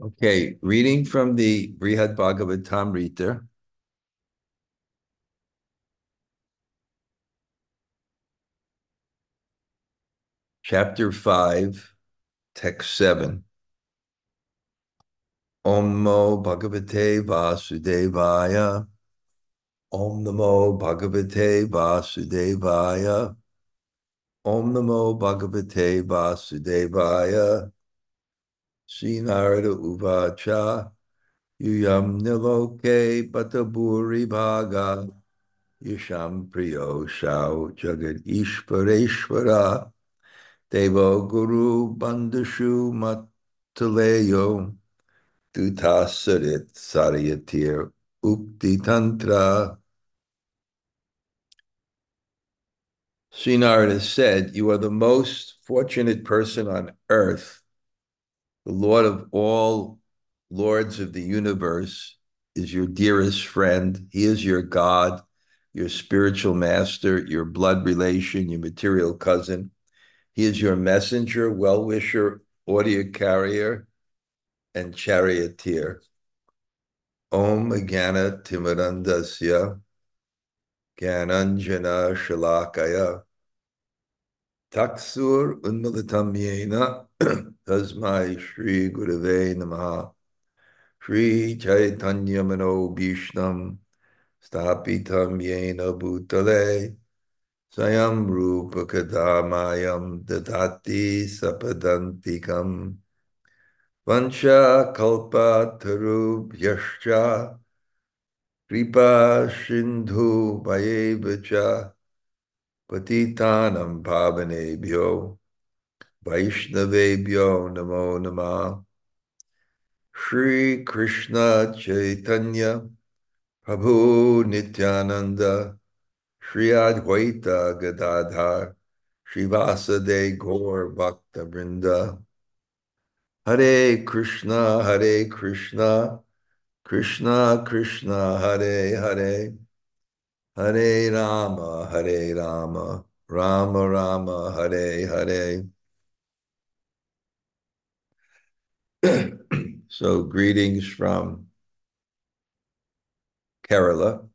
Okay, reading from the Brihad Bhagavatamrita. Chapter 5, text 7. Om Namo Bhagavate Vasudevaya. Om Namo Bhagavate Vasudevaya. Om Namo Bhagavate Vasudevaya. Sri Narada Uvacha. Yuyam Niloke Pataburi Bhaga. Yasham Priyo Shau Jagat Ishvareshvara. Devo Guru Bandashu Mataleyo. Dutasarit Saryatir Ukti Tantra. Srinarada said, You are the most fortunate person on earth. The Lord of all lords of the universe is your dearest friend. He is your God, your spiritual master, your blood relation, your material cousin. He is your messenger, well wisher, audio carrier, and charioteer. Om Gana Timarandasya Gananjana Shalakaya Taksur Unmilitam Yena Tasmai Shri Gurave Namaha. Shri Chaitanya Mano Bhishnam Stapitam Yena Bhutale Sayam Rupa Kadamayam Dadati Sapadantikam Vancha Kalpa Tarubhyascha Kripa Sindhu Vayevacha Patitanam Pavanebhyo Vaishnavebhyo Namo Namah Shri Krishna Chaitanya Prabhu Nityananda Shri Advaita Gadadhar Srivasade Gaur Bhakta Hare Krishna Hare Krishna Krishna Krishna Hare Rama Hare Rama Rama Rama Hare Hare So greetings from Kerala.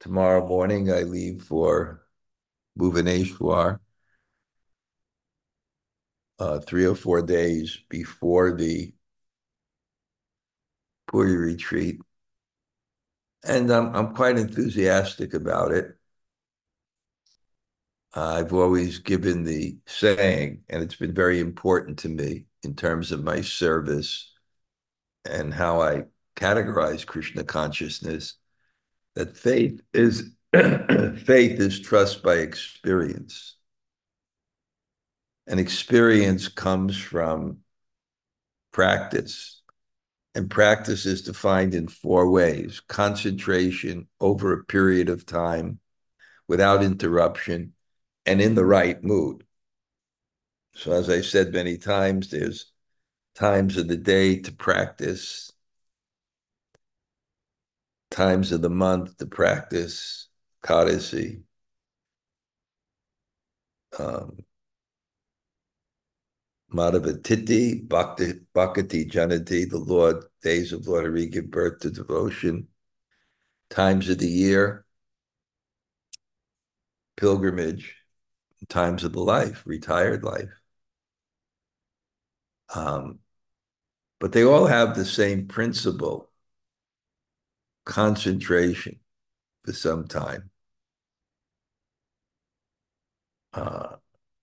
Tomorrow morning I leave for Bhubaneswar. Uh, three or four days before the Puri retreat. And I'm, I'm quite enthusiastic about it. I've always given the saying, and it's been very important to me in terms of my service and how I categorize Krishna consciousness, that faith is faith is trust by experience. And experience comes from practice. And practice is defined in four ways concentration over a period of time without interruption and in the right mood. So, as I said many times, there's times of the day to practice, times of the month to practice Kadasi. Um, Madhavatiti, Bhakti, Bhakti Janati, the Lord, days of Lord Hari give birth to devotion, times of the year, pilgrimage, times of the life, retired life. Um, but they all have the same principle. Concentration for some time. Uh,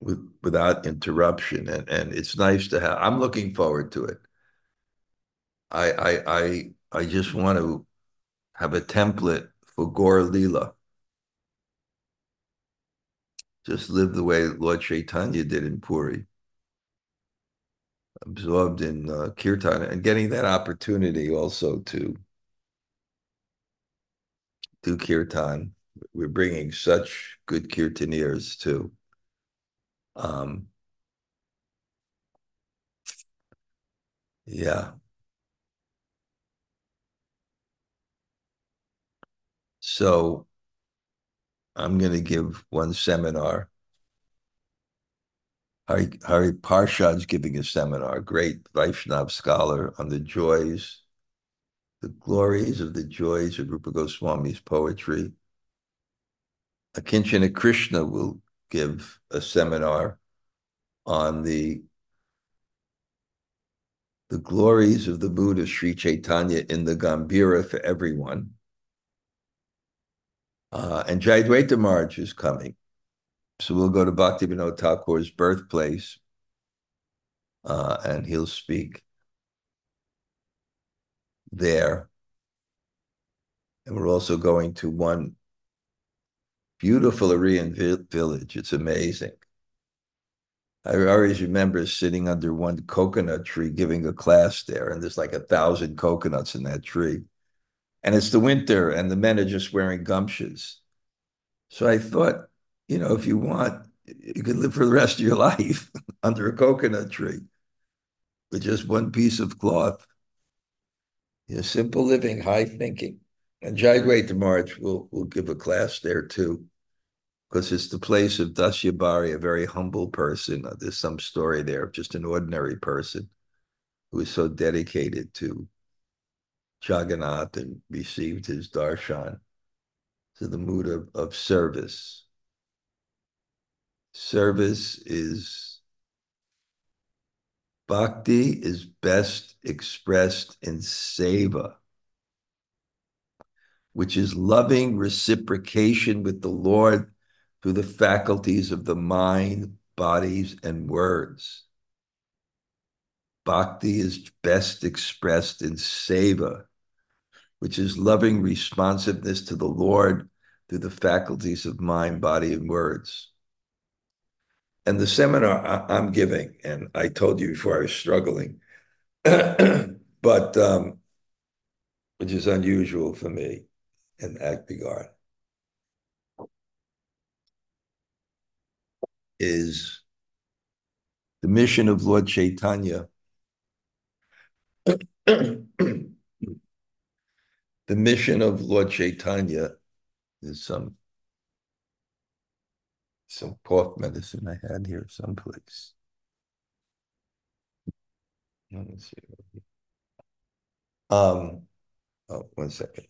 with, without interruption. And, and it's nice to have, I'm looking forward to it. I, I, I, I just want to have a template for Gaur Lila. Just live the way Lord Chaitanya did in Puri absorbed in uh, kirtan and getting that opportunity also to do kirtan. We're bringing such good kirtaneers too. Um, yeah. So I'm going to give one seminar Hari, Hari Parshad's giving a seminar, great Vaishnav scholar on the joys, the glories of the joys of Rupa Goswami's poetry. Akinchana Krishna will give a seminar on the the glories of the Buddha Sri Chaitanya in the Gambhira for everyone. Uh, and Jayadvaita Maharaj is coming. So we'll go to Bhaktivinoda Thakur's birthplace, uh, and he'll speak there. And we're also going to one beautiful Aryan village. It's amazing. I always remember sitting under one coconut tree giving a class there, and there's like a thousand coconuts in that tree. And it's the winter, and the men are just wearing gamchas. So I thought, you know, if you want, you could live for the rest of your life under a coconut tree with just one piece of cloth. You know, simple living, high thinking. And Jayadvaita Maharaj will, will give a class there too, because it's the place of Dasia Bauri, a very humble person. Uh, there's some story there of just an ordinary person who was so dedicated to Jagannath and received his darshan to the mood of, of service. Service is bhakti is best expressed in seva, which is loving reciprocation with the Lord through the faculties of the mind, bodies, and words. Bhakti is best expressed in seva, which is loving responsiveness to the Lord through the faculties of mind, body, and words and the seminar I, am giving, and I told you before I was struggling, but um, which is unusual for me in that regard, is the mission of Lord Chaitanya. the mission of Lord Chaitanya is some some cough medicine I had here someplace. Let me see. Um, oh, one second.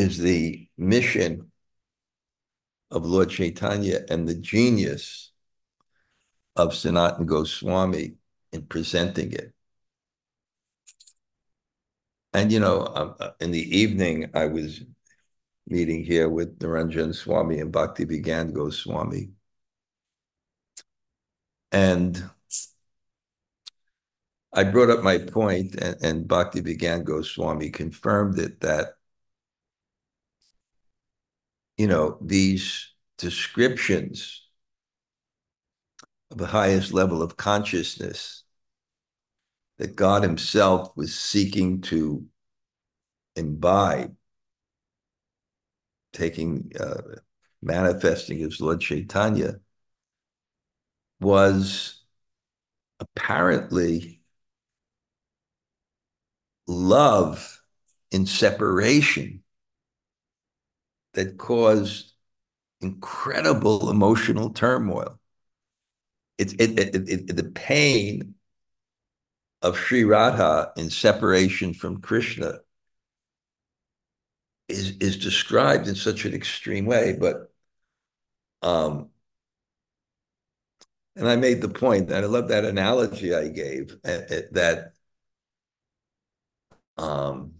Is the mission of Lord Chaitanya and the genius of Sanatan Goswami in presenting it. And, you know, in the evening, I was meeting here with Niranjan Swami and Bhakti Vigyan Goswami. And I brought up my point, and, and Bhakti Vigyan Goswami confirmed it that you know, these descriptions of the highest level of consciousness that God Himself was seeking to imbibe, taking, uh, manifesting as Lord Chaitanya, was apparently love in separation that caused incredible emotional turmoil. It's it, it, it, the pain of Sri Radha in separation from Krishna is is described in such an extreme way. But um, and I made the point, and I love that analogy I gave uh, uh, that um,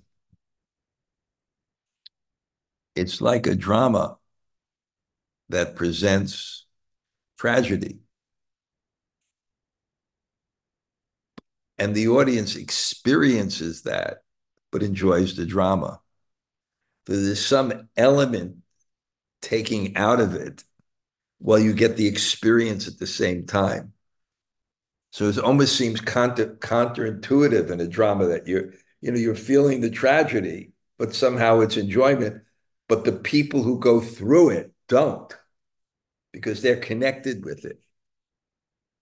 it's like a drama that presents tragedy. And the audience experiences that, but enjoys the drama. There's some element taking out of it while you get the experience at the same time. So it almost seems counter, counterintuitive in a drama that you're, you know, you're feeling the tragedy, but somehow it's enjoyment but the people who go through it don't because they're connected with it.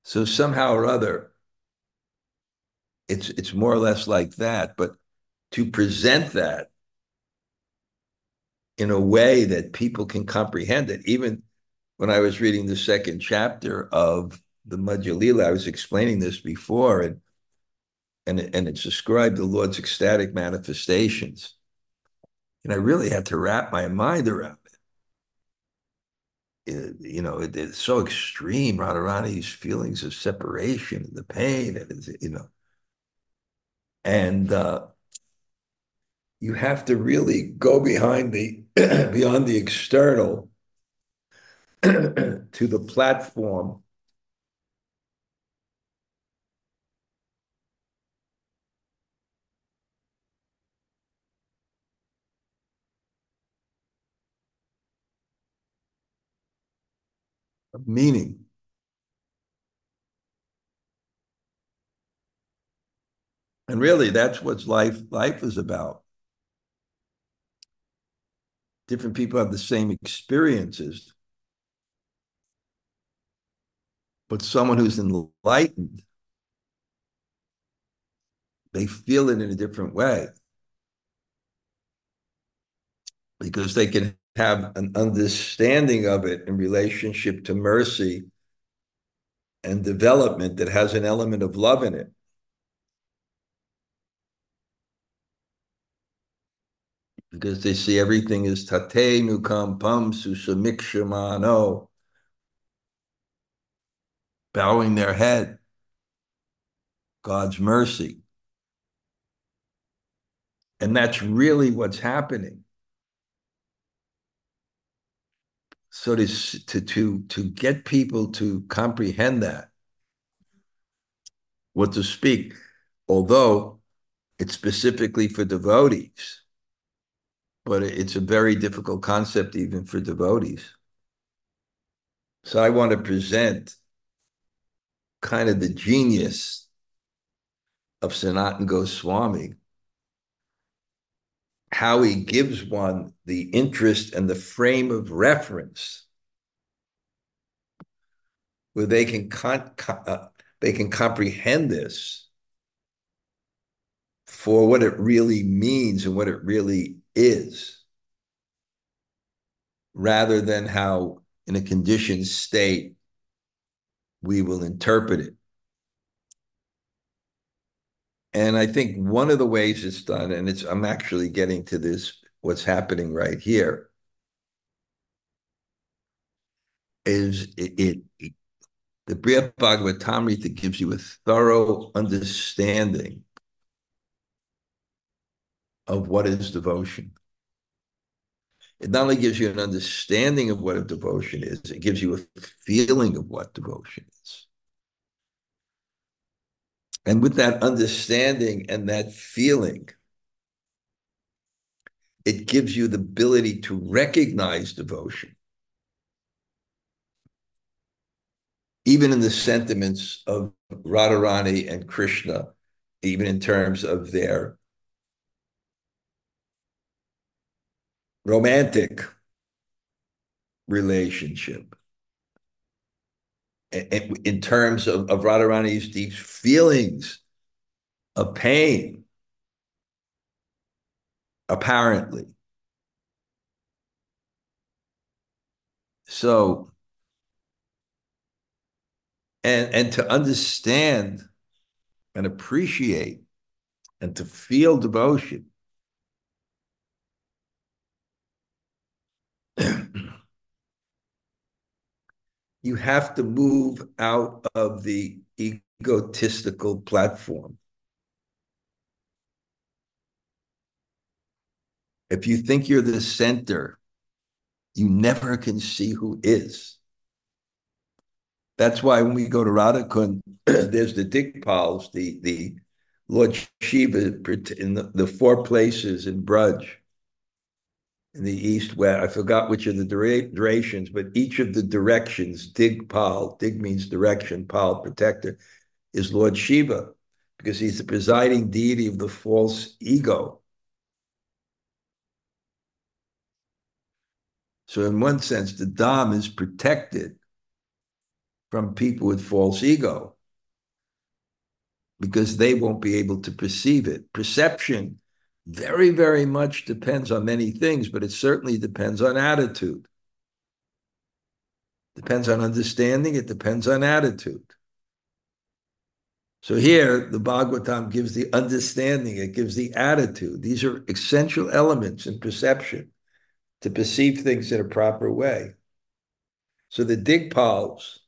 So somehow or other, it's it's more or less like that. But to present that in a way that people can comprehend it, even when I was reading the second chapter of the Madhya Lila, I was explaining this before, and and and it's described the Lord's ecstatic manifestations, and I really had to wrap my mind around it. it you know, it, it's so extreme, Radharani's feelings of separation and the pain, and you know, and uh, you have to really go behind the beyond the external to the platform of meaning. And really, that's what life life is about. Different people have the same experiences, but someone who's enlightened, they feel it in a different way because they can have an understanding of it in relationship to mercy and development that has an element of love in it. Because they see everything as tate nukam pam susamikshmano, bowing their head, God's mercy. And that's really what's happening. So to to to get people to comprehend that what to speak although it's specifically for devotees but it's a very difficult concept even for devotees. So i want to present kind of the genius of sanatan goswami how he gives one the interest and the frame of reference where they can con- uh, they can comprehend this for what it really means and what it really is rather than how in a conditioned state we will interpret it and I think one of the ways it's done, and it's I'm actually getting to this, what's happening right here, is it, it, it the Brihad Bhagavatamrita gives you a thorough understanding of what is devotion. It not only gives you an understanding of what a devotion is, it gives you a feeling of what devotion is. And with that understanding and that feeling, it gives you the ability to recognize devotion. Even in the sentiments of Radharani and Krishna, even in terms of their romantic relationship in terms of, of Radharani's deep feelings of pain, apparently. So, and and to understand and appreciate and to feel devotion you have to move out of the egotistical platform. If you think you're the center, you never can see who is. That's why when we go to Radhakund, there's the Dikpals, the, the Lord Shiva in the, the four places in Braj in the east west. I forgot which of the durations, but each of the directions, Dig Pal, Dig means direction, Pal, protector, is Lord Shiva, because he's the presiding deity of the false ego. So in one sense, the Dham is protected from people with false ego because they won't be able to perceive it. Perception very, very much depends on many things, but it certainly depends on attitude. Depends on understanding, it depends on attitude. So here, the Bhagavatam gives the understanding, it gives the attitude. These are essential elements in perception to perceive things in a proper way. So the Digpals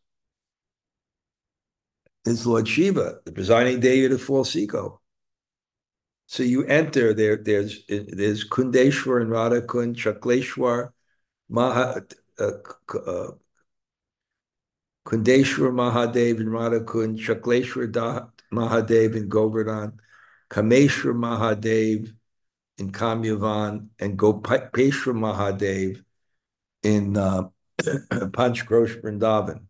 is Lord Shiva, the presiding deity of false ego. So you enter there. There's there's Kundeshwar and Radha Kund, Chakleshwar, Maha, uh, uh, Kundeshwar Mahadev and Radha Kund, Chakleshwar da, Mahadev and Govardhan, Kameshwar Mahadev in Kamyavan, and Gopeshwar Mahadev in uh, Panchkrosh Vrindavan.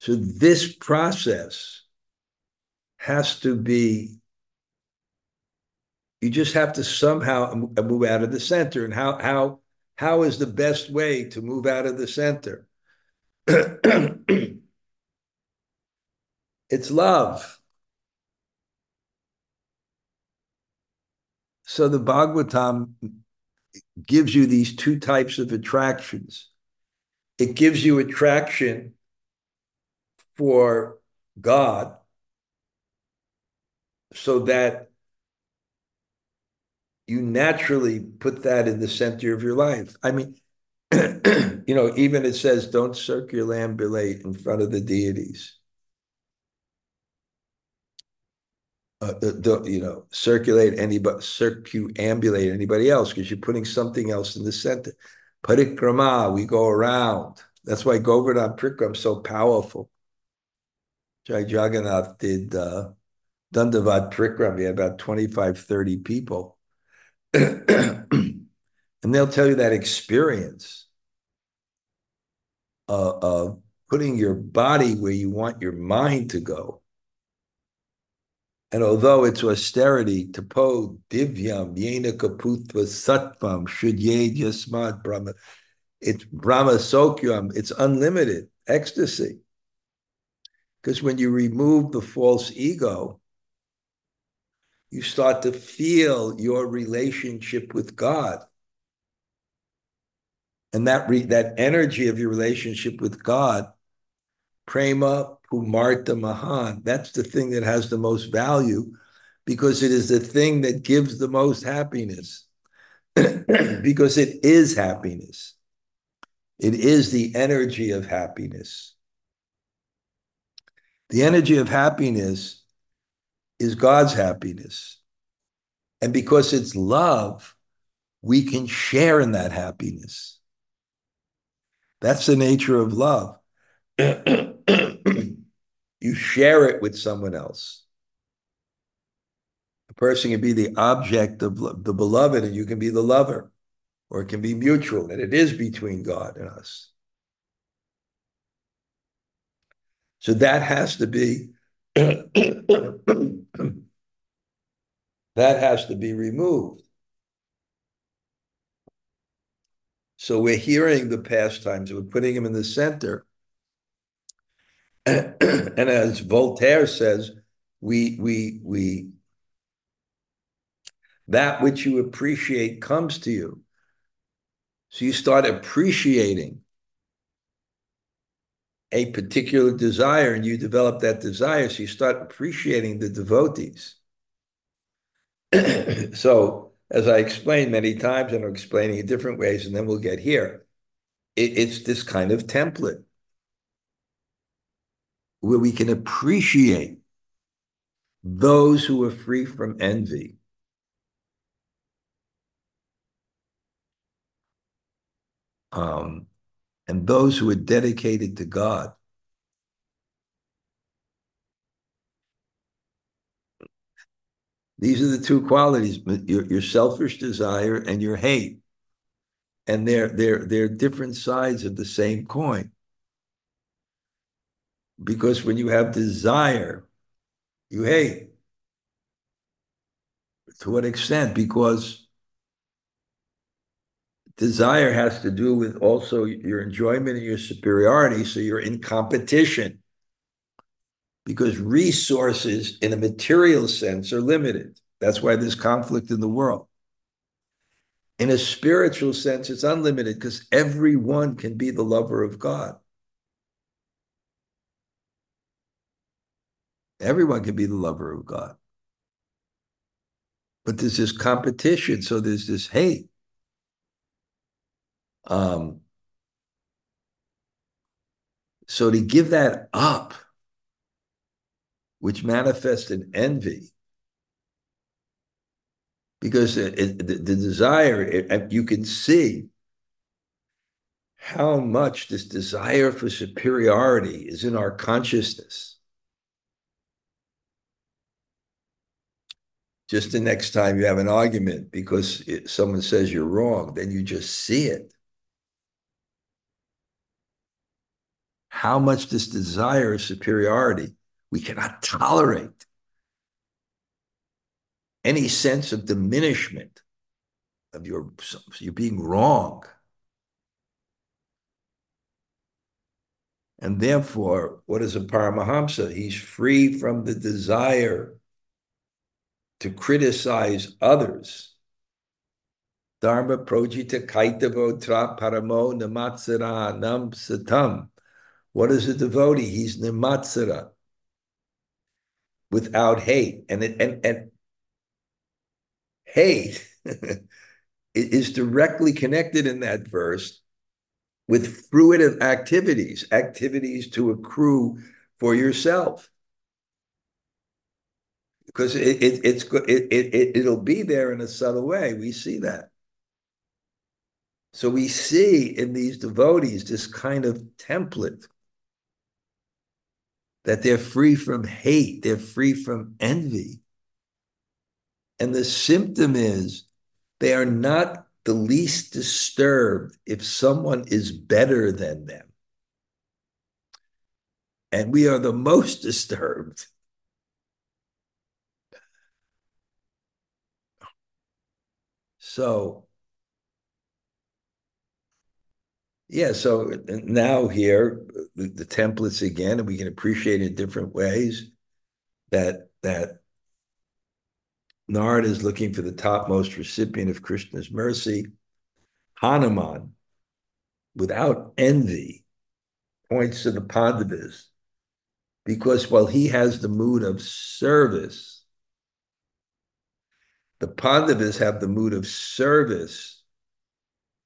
So this process has to be, you just have to somehow move out of the center. And how, how, how is the best way to move out of the center? it's love. So the Bhagavatam gives you these two types of attractions. It gives you attraction for God so that you naturally put that in the center of your life. I mean, you know, even it says, don't circulambulate in front of the deities. Uh, uh don't, you know, circulate anybody, circumambulate anybody else because you're putting something else in the center. Parikrama, we go around. That's why Govardhan Prikram is so powerful. Jai Jagannath did uh, Dandavat Prikram. He had about 25, 30 people. and they'll tell you that experience uh, of putting your body where you want your mind to go. And although it's austerity, tapo divyam yena kaputva sattvam shudye yasmad brahma, it's brahma sokyam, it's unlimited ecstasy. Because when you remove the false ego, you start to feel your relationship with God. And that, re- that energy of your relationship with God, prema pumarta mahan, that's the thing that has the most value because it is the thing that gives the most happiness. because it is happiness. It is the energy of happiness. The energy of happiness is God's happiness. And because it's love, we can share in that happiness. That's the nature of love. you share it with someone else. A person can be the object of the beloved, and you can be the lover, or it can be mutual, and it is between God and us. So that has to be that has to be removed. So we're hearing the pastimes, we're putting them in the center. and as Voltaire says, we we we that which you appreciate comes to you. So you start appreciating a particular desire and you develop that desire, so you start appreciating the devotees. so, as I explained many times, and I'm explaining in different ways, and then we'll get here, it, it's this kind of template where we can appreciate those who are free from envy. Um, and those who are dedicated to God. These are the two qualities: your, your selfish desire and your hate, and they're they're they're different sides of the same coin. Because when you have desire, you hate. To what extent? Because desire has to do with also your enjoyment and your superiority. So you're in competition because resources in a material sense are limited. That's why there's conflict in the world. In a spiritual sense, it's unlimited because everyone can be the lover of God. Everyone can be the lover of God. But there's this competition, so there's this hate. Um, so to give that up, which manifests in envy, because it, it, the, the, desire, it, you can see how much this desire for superiority is in our consciousness. Just the next time you have an argument because someone says you're wrong, then you just see it. How much this desire of superiority we cannot tolerate any sense of diminishment of your you being wrong. And therefore, what is a Paramahamsa? He's free from the desire to criticize others. Dharma projita kaitavo tra paramo namatsara nam satam. What is a devotee? He's namatsara, without hate. And, it, and, and hate is directly connected in that verse with fruitive activities, activities to accrue for yourself. Because it, it, it's it, it, it'll be there in a subtle way. We see that. So we see in these devotees this kind of template that they're free from hate, they're free from envy, and the symptom is they are not the least disturbed if someone is better than them. And we are the most disturbed. So, yeah, so uh, now here, the, the templates again, and we can appreciate in different ways that that Narada is looking for the topmost recipient of Krishna's mercy. Hanuman, without envy, points to the Pandavas because while he has the mood of service, the Pandavas have the mood of service,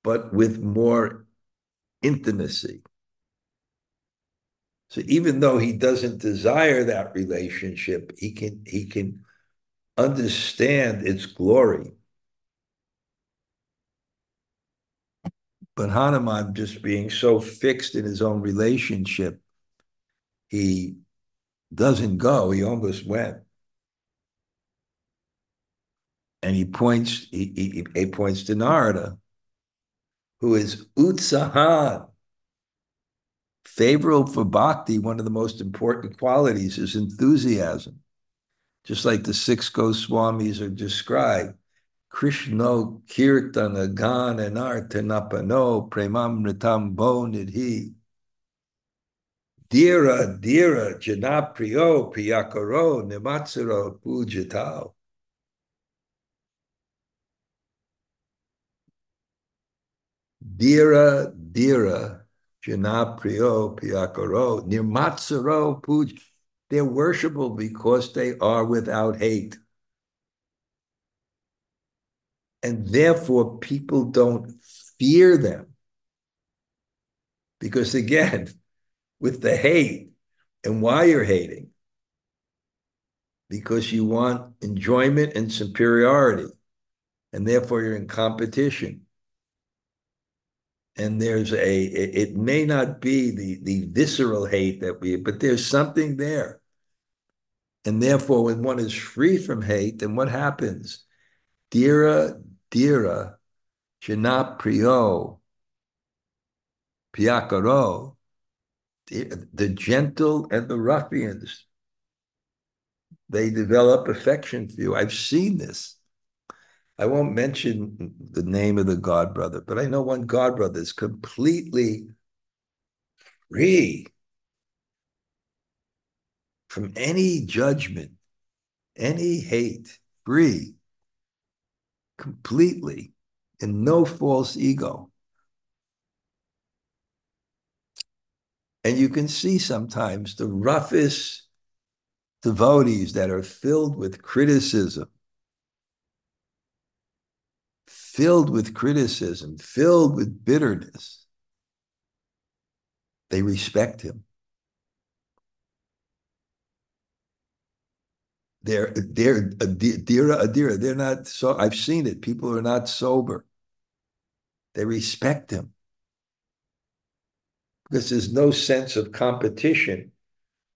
but with more intimacy. So even though he doesn't desire that relationship, he can he can understand its glory. But Hanuman, just being so fixed in his own relationship, he doesn't go. He almost went. And he points, he, he, he points to Narada, who is Utsahan. Favorable for bhakti, one of the most important qualities is enthusiasm just like the six Goswamis are described. Krishna Kirtana Gana Nartanapano Premamritam Bo Nidhi. Dira Dira Janapriyo Priyakaro Nimatsuro Pujatao. Dira Dira Janapriyo Priyakaro Nimatsuro Pujatao. They're worshipable because they are without hate. And therefore, people don't fear them. Because again, with the hate and why you're hating, because you want enjoyment and superiority, and therefore you're in competition. And there's a, it may not be the, the visceral hate that we, but there's something there and therefore, when one is free from hate, then what happens? Dira, dira, jana priyo, piakaro, the gentle and the ruffians, they develop affection for you. I've seen this. I won't mention the name of the god brother, but I know one god brother is completely free from any judgment, any hate, free completely, and no false ego. And you can see sometimes the roughest devotees that are filled with criticism, filled with criticism, filled with bitterness, they respect him. They're they're adira adira. They're not so. I've seen it. People are not sober. They respect him because there's no sense of competition,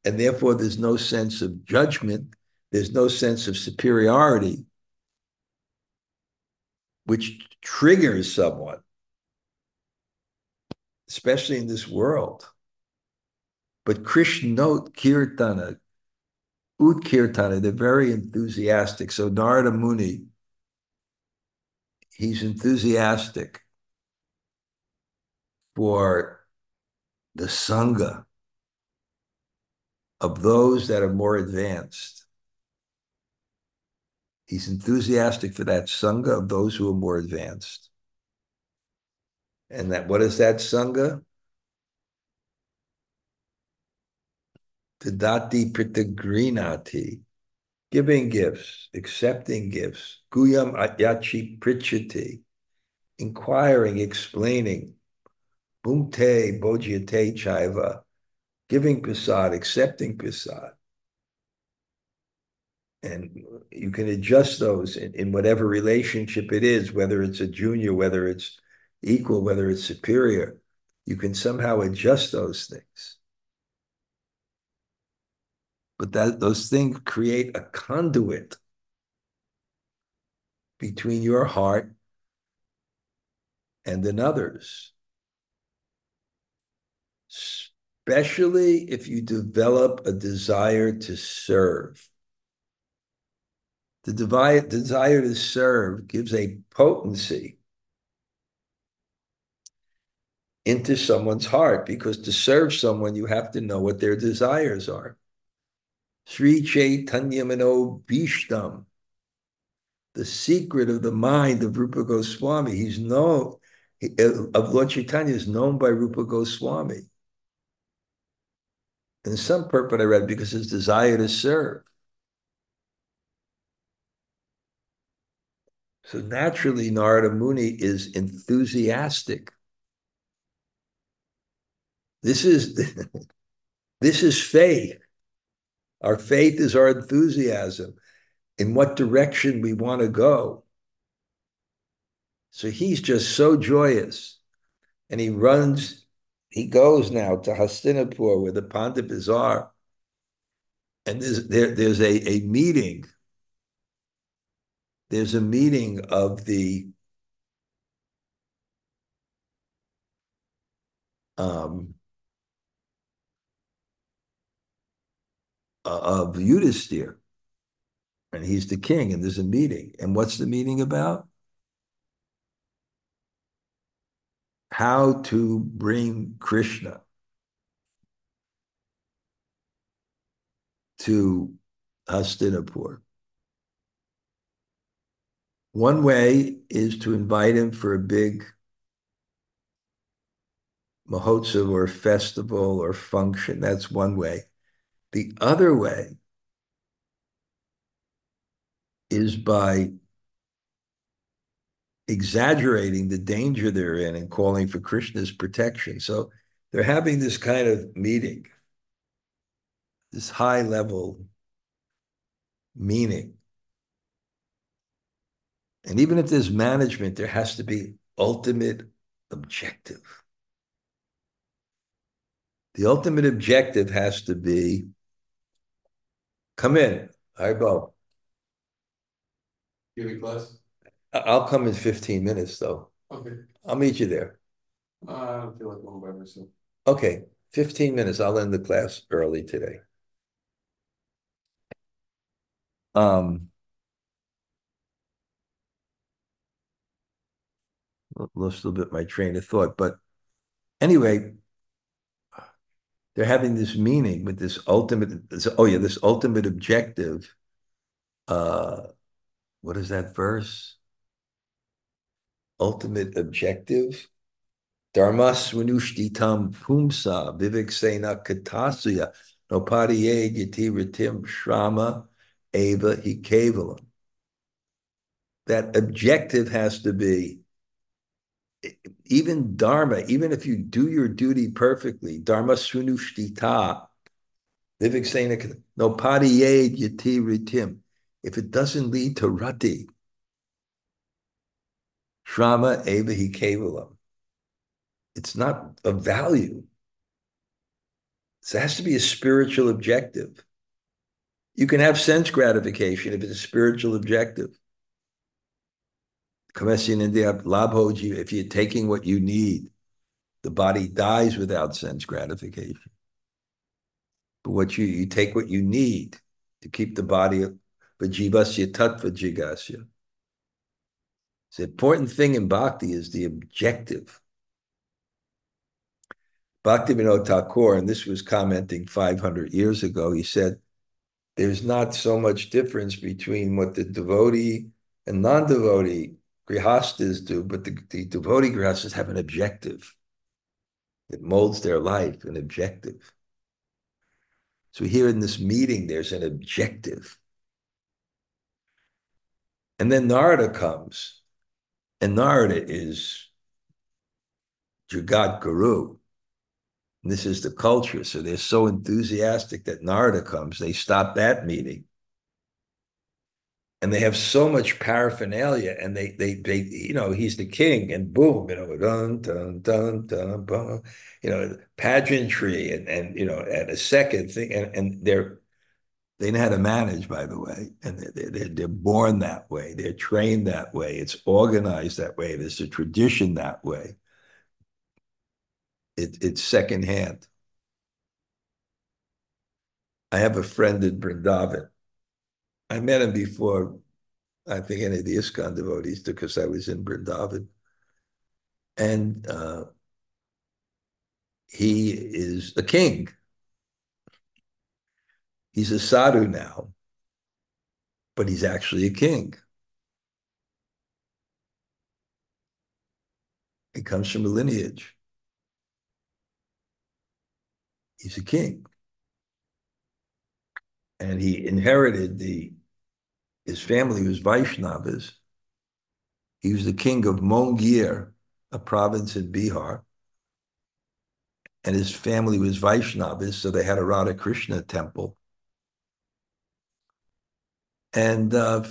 and therefore there's no sense of judgment. There's no sense of superiority, which triggers someone, especially in this world. But Krishna Kirtana, Utkirtana, they're very enthusiastic. So Narada Muni, he's enthusiastic for the Sangha of those that are more advanced. He's enthusiastic for that Sangha of those who are more advanced. And that what is that Sangha? Tadati Pritagrinati, giving gifts, accepting gifts, Guyam Ayachi Prichati, inquiring, explaining, Bhumte Bojyate Chaiva, giving prasad, accepting prasad. And you can adjust those in, in whatever relationship it is, whether it's a junior, whether it's equal, whether it's superior. You can somehow adjust those things. But that those things create a conduit between your heart and another's especially if you develop a desire to serve. The desire to serve gives a potency into someone's heart because to serve someone, you have to know what their desires are. Sri Chaitanya Mano Bhishtam, the secret of the mind of Rupa Goswami. He's known, of Lord Chaitanya is known by Rupa Goswami. In some purport I read because his desire to serve. So naturally, Narada Muni is enthusiastic. This is this is faith. Our faith is our enthusiasm in what direction we want to go. So he's just so joyous. And he runs he goes now to Hastinapur where the Pandavas are. And there's, there, there's a, a meeting. There's a meeting of the um, of Yudhisthira. And he's the king, and there's a meeting. And what's the meeting about? how to bring Krishna to Hastinapur. One way is to invite him for a big mahotsav or festival or function. That's one way. The other way is by exaggerating the danger they're in and calling for Krishna's protection. So they're having this kind of meeting, this high level meaning. And even if there's management, there has to be ultimate objective. The ultimate objective has to be come in. Hi, Bo. You have a class? I'll come in 15 minutes though. Okay. I'll meet you there. Uh, I don't feel like going by myself. Okay, 15 minutes. I'll end the class early today. Um, lost a little bit my train of thought. But anyway, they're having this meaning with this ultimate, this, oh yeah, this ultimate objective. Uh, what is that verse? Ultimate objective. Dharma swanushtitam pumsa viviksena katasuya nopadiye yati ritim shrama eva hikevalam. That objective has to be even dharma, even if you do your duty perfectly, dharma sunushtita, saying no padiyed yati ritim. If it doesn't lead to rati, shrama eva kevalam, it's not of value. So it has to be a spiritual objective. You can have sense gratification if it's a spiritual objective if you're taking what you need, the body dies without sense gratification. But what you you take what you need to keep the body vajivasya tattva jigasya. The important thing in bhakti is the objective. Bhakti Vinod Thakur, and this was commenting 500 years ago, he said, there's not so much difference between what the devotee and non-devotee grihastas do, but the, the devotee grihastas have an objective. It molds their life, an objective. So here in this meeting, there's an objective. And then Narada comes, and Narada is Jagat Guru. This is the culture. So they're so enthusiastic that Narada comes. They stop that meeting and they have so much paraphernalia and they they they you know he's the king and boom you know dun dun dun dun you know pageantry and and you know at a second thing and, and they're they know how to manage by the way and they're, they're, they're born that way they're trained that way it's organized that way there's a tradition that way. It, it's secondhand. I have a friend in Brindavan I met him before, I think, any of the ISKCON devotees because I was in Brindavan. And uh, he is a king. He's a sadhu now, but he's actually a king. He comes from a lineage. He's a king. And he inherited the his family was Vaishnavas. He was the king of Mongir, a province in Bihar. And his family was Vaishnavas, so they had a Radha Krishna temple. And uh,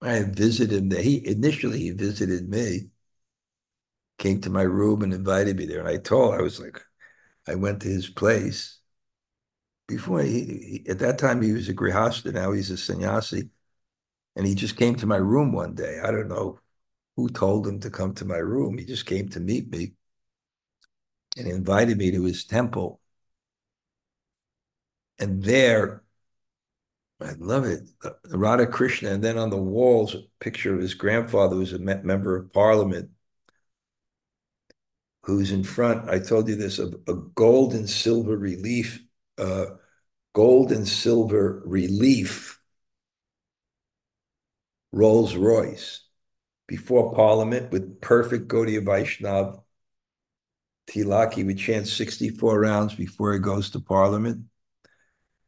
I visited him there. He initially he visited me, came to my room and invited me there. And I told I was like, I went to his place before he, he, at that time he was a grihasta, now he's a sannyasi, and he just came to my room one day. I don't know who told him to come to my room. He just came to meet me and invited me to his temple. And there, I love it, Radha Krishna, and then on the walls, a picture of his grandfather, who was a member of parliament, who's in front. I told you this, a, a gold and silver relief uh, gold and silver relief Rolls Royce before Parliament with perfect Gaudiya Vaishnav Tilaki would chant 64 rounds before he goes to Parliament.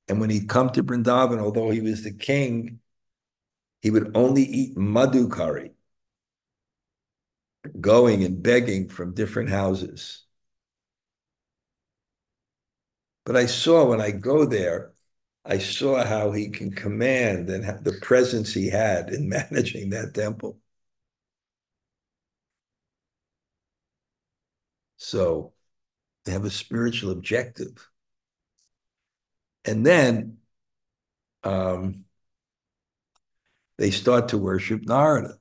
And when he'd come to Vrindavan, although he was the king, he would only eat madhukari, going and begging from different houses. But I saw when I go there, I saw how he can command and the presence he had in managing that temple. So they have a spiritual objective. And then um, they start to worship Narada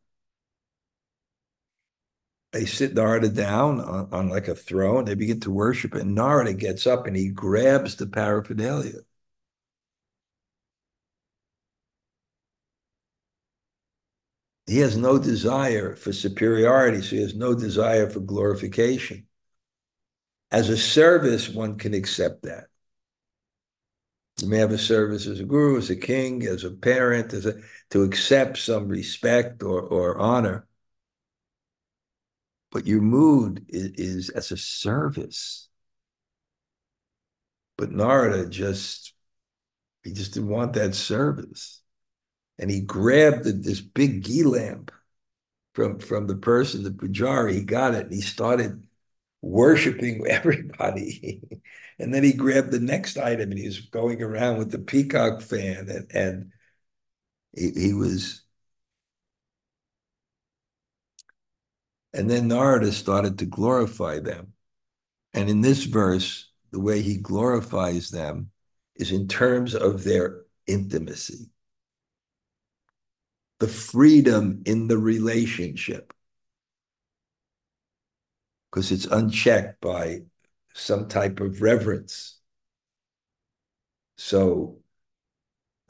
they sit Narada down on, on, like a throne. They begin to worship, and Narada gets up and he grabs the paraphernalia. he has no desire for superiority, so he has no desire for glorification. As a service, one can accept that. You may have a service as a guru, as a king, as a parent, as a to accept some respect or, or honor. But your mood is, is as a service. But Narada just he just didn't want that service. And he grabbed the, this big ghee lamp from, from the person, the pujari. He got it and he started worshiping everybody. and then he grabbed the next item and he was going around with the peacock fan and, and he, he was. And then Narada started to glorify them. And in this verse, the way he glorifies them is in terms of their intimacy, the freedom in the relationship, because it's unchecked by some type of reverence. So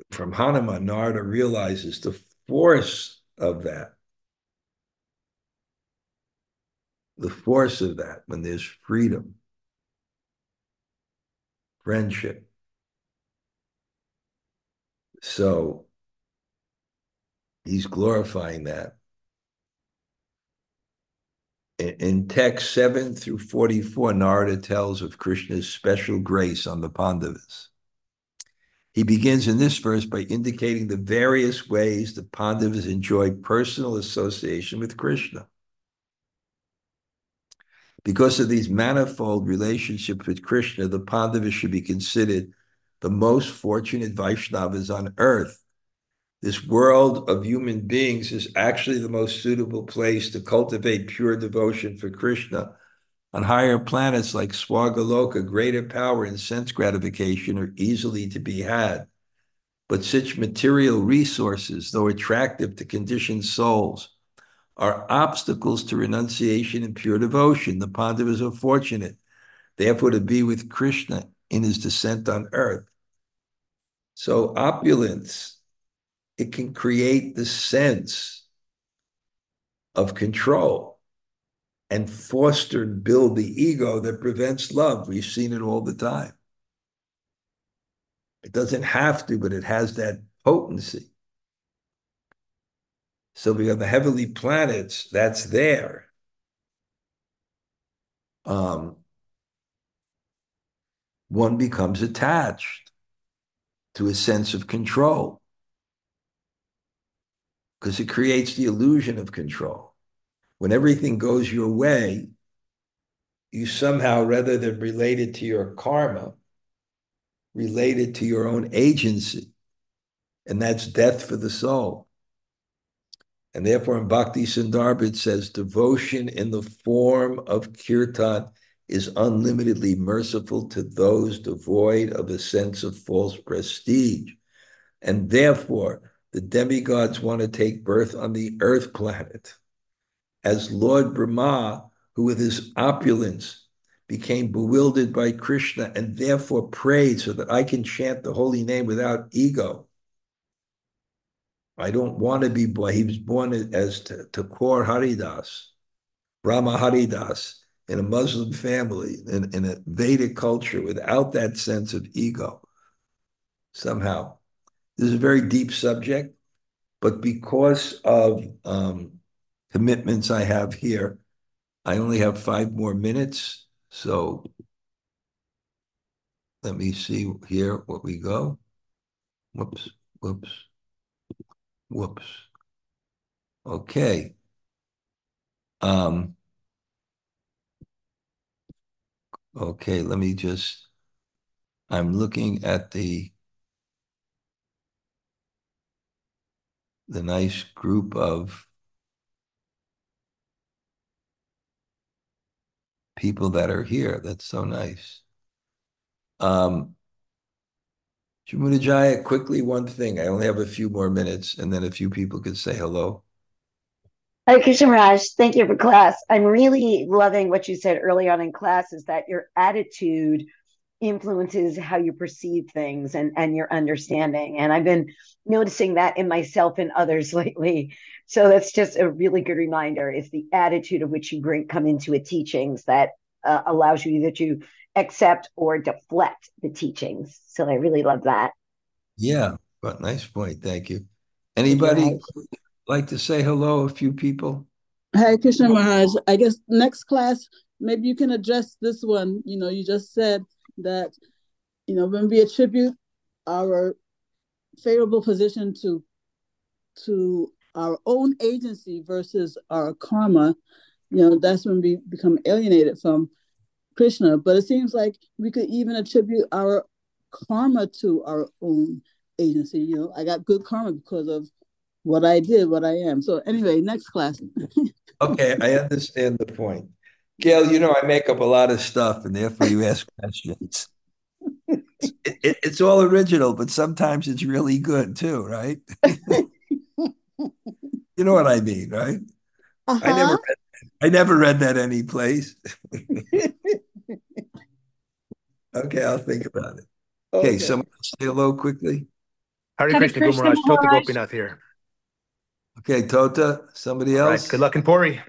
from Hanuman, Narada realizes the force of that. The force of that when there's freedom, friendship. So he's glorifying that. In, in text 7 through 44, Narada tells of Krishna's special grace on the Pandavas. He begins in this verse by indicating the various ways the Pandavas enjoy personal association with Krishna. Because of these manifold relationships with Krishna, the Pandavas should be considered the most fortunate Vaishnavas on earth. This world of human beings is actually the most suitable place to cultivate pure devotion for Krishna. On higher planets like Swargaloka, greater power and sense gratification are easily to be had. But such material resources, though attractive to conditioned souls, are obstacles to renunciation and pure devotion. The Pandavas are fortunate, therefore, to be with Krishna in his descent on earth. So opulence, it can create the sense of control and foster and build the ego that prevents love. We've seen it all the time. It doesn't have to, but it has that potency. So we have the heavenly planets, that's there. Um, one becomes attached to a sense of control because it creates the illusion of control. When everything goes your way, you somehow, rather than related to your karma, related to your own agency. And that's death for the soul. And therefore, in Bhakti Sandarbha, it says, devotion in the form of kirtan is unlimitedly merciful to those devoid of a sense of false prestige. And therefore, the demigods want to take birth on the earth planet. As Lord Brahma, who with his opulence became bewildered by Krishna and therefore prayed so that I can chant the holy name without ego. I don't want to be born. He was born as Thakur Haridas, Brahma Haridas, in a Muslim family, in, in a Vedic culture, without that sense of ego. Somehow, this is a very deep subject, but because of um, commitments I have here, I only have five more minutes. So let me see here what we go. Whoops, whoops, whoops. Okay. Um, Okay, let me just, I'm looking at the the nice group of people that are here. That's so nice. Um, Jamunajaya, quickly, one thing. I only have a few more minutes, and then a few people could say hello. Hi, Krishna Raj. Thank you for class. I'm really loving what you said early on in class is that your attitude influences how you perceive things and, and your understanding. And I've been noticing that in myself and others lately. So that's just a really good reminder is the attitude of which you bring come into a teachings that uh, allows you that to accept or deflect the teachings. So I really love that. Yeah, but nice point. Thank you. Anybody like to say hello? A few people. Hi, Krishna Maharaj. I guess next class, maybe you can address this one. You know, you just said that, you know, when we attribute our favorable position to to our own agency versus our karma, you know, that's when we become alienated from Krishna. But it seems like we could even attribute our karma to our own agency. You know, I got good karma because of what I did, what I am. So anyway, next class. okay, I understand the point. Gail, you know I make up a lot of stuff, and therefore you ask questions. it, it, it's all original, but sometimes it's really good too, right? you know what I mean, right? Uh-huh. I never, read, I never read that any place. okay, I'll think about it. Okay, okay. someone say hello quickly. Hare Krishna, Krishna Guru Maharaj, Tota Gopinath here. Okay, Tota, somebody else? Right, good luck in Puri.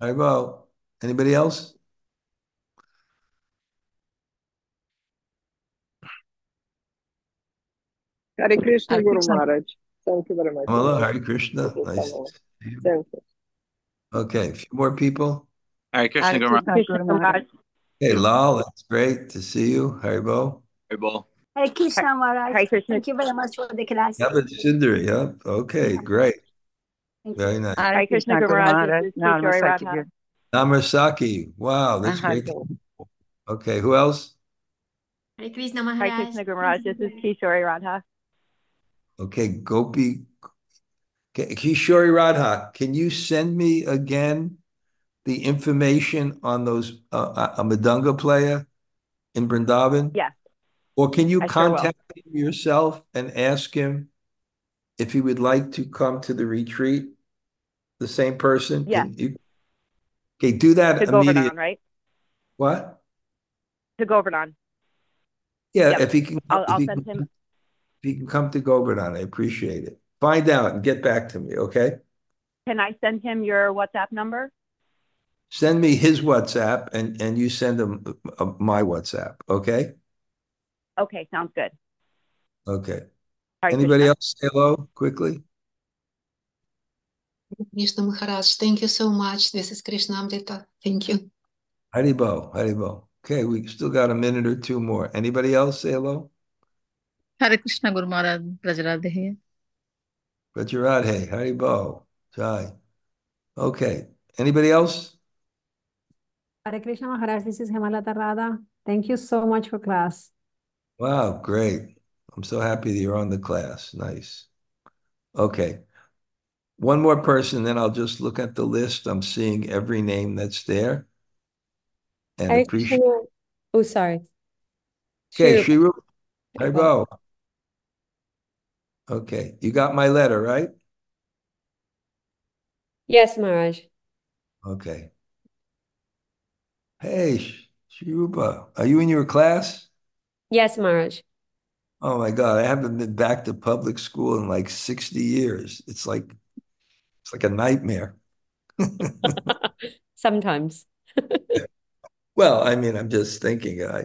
Haribol. Anybody else? Hare Krishna, Guru Maharaj. Thank you very much. Hello, Hare Krishna. Nice Thank you. Okay, a few more people. Hare Krishna, Guru Maharaj. Hey, Lal, it's great to see you. Haribol. Haribol. Hare Krishna Maharaj. Hare Krishna. Thank you very much for the class. Yeah, but Sundari, yeah. Okay, great. Very nice. Hare Krishna Guru Maharaj. Namasaki. Wow, that's uh-huh. great. Okay, who else? Hare Krishna Maharaj. Hare Krishna Guru Maharaj. This is Kishori Radha. Okay, Gopi. Kishori Radha, can you send me again the information on those uh, a mridanga player in Brindavan? Yes. Or can you I contact sure him yourself and ask him if he would like to come to the retreat? The same person? Yeah. You, okay, do that to immediately. Govardhan, right? What? To Govardhan. Yeah, yep. if he can, I'll, I'll he send can, him. If he can come to Govardhan, I appreciate it. Find out and get back to me, okay? Can I send him your WhatsApp number? Send me his WhatsApp and and you send him uh, my WhatsApp, okay? Okay, sounds good. Okay. Right, Anybody else say hello quickly? Krishna Maharaj, thank you so much. This is Krishna Amrita. Thank you. Haribol, Haribol. Okay, we still got a minute or two more. Anybody else say hello? Hare Krishna Guru Maharaj, Brajaradhe here. Brajaradhe, Haribol, Jai. Okay, anybody else? Hare Krishna Maharaj, this is Hemalata Radha. Thank you so much for class. Wow, great. I'm so happy that you're on the class. Nice. Okay. One more person, then I'll just look at the list. I'm seeing every name that's there. And I appreciate. Oh, sorry. Okay, Shiru. I go. Okay, you got my letter, right? Yes, Maharaj. Okay. Hey, Shiruba, are you in your class? Yes, Maharaj. Oh my God, I haven't been back to public school in like 60 years. It's like it's like a nightmare. Sometimes. well, I mean, I'm just thinking I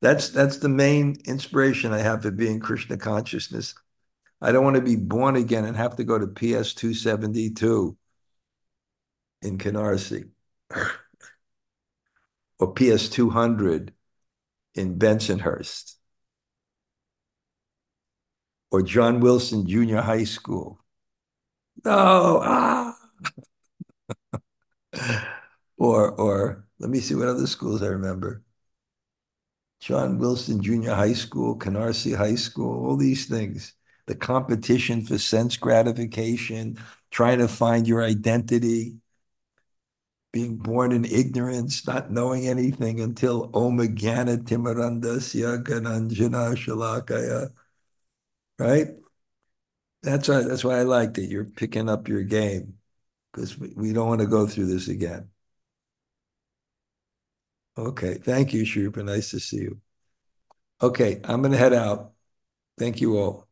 that's that's the main inspiration I have for being Krishna consciousness. I don't want to be born again and have to go to PS 272 in Canarsie or PS 200 in Bensonhurst or John Wilson Junior High School. No, ah. or or let me see what other schools I remember. John Wilson Junior High School, Canarsie High School, all these things. The competition for sense gratification, trying to find your identity, being born in ignorance, not knowing anything until Omagana Timarandasya Gananjana Shalakaya right? That's why that's why I like it. you're picking up your game because we, we don't want to go through this again. Okay, thank you, Shrupa. Nice to see you. Okay, I'm gonna head out. Thank you all.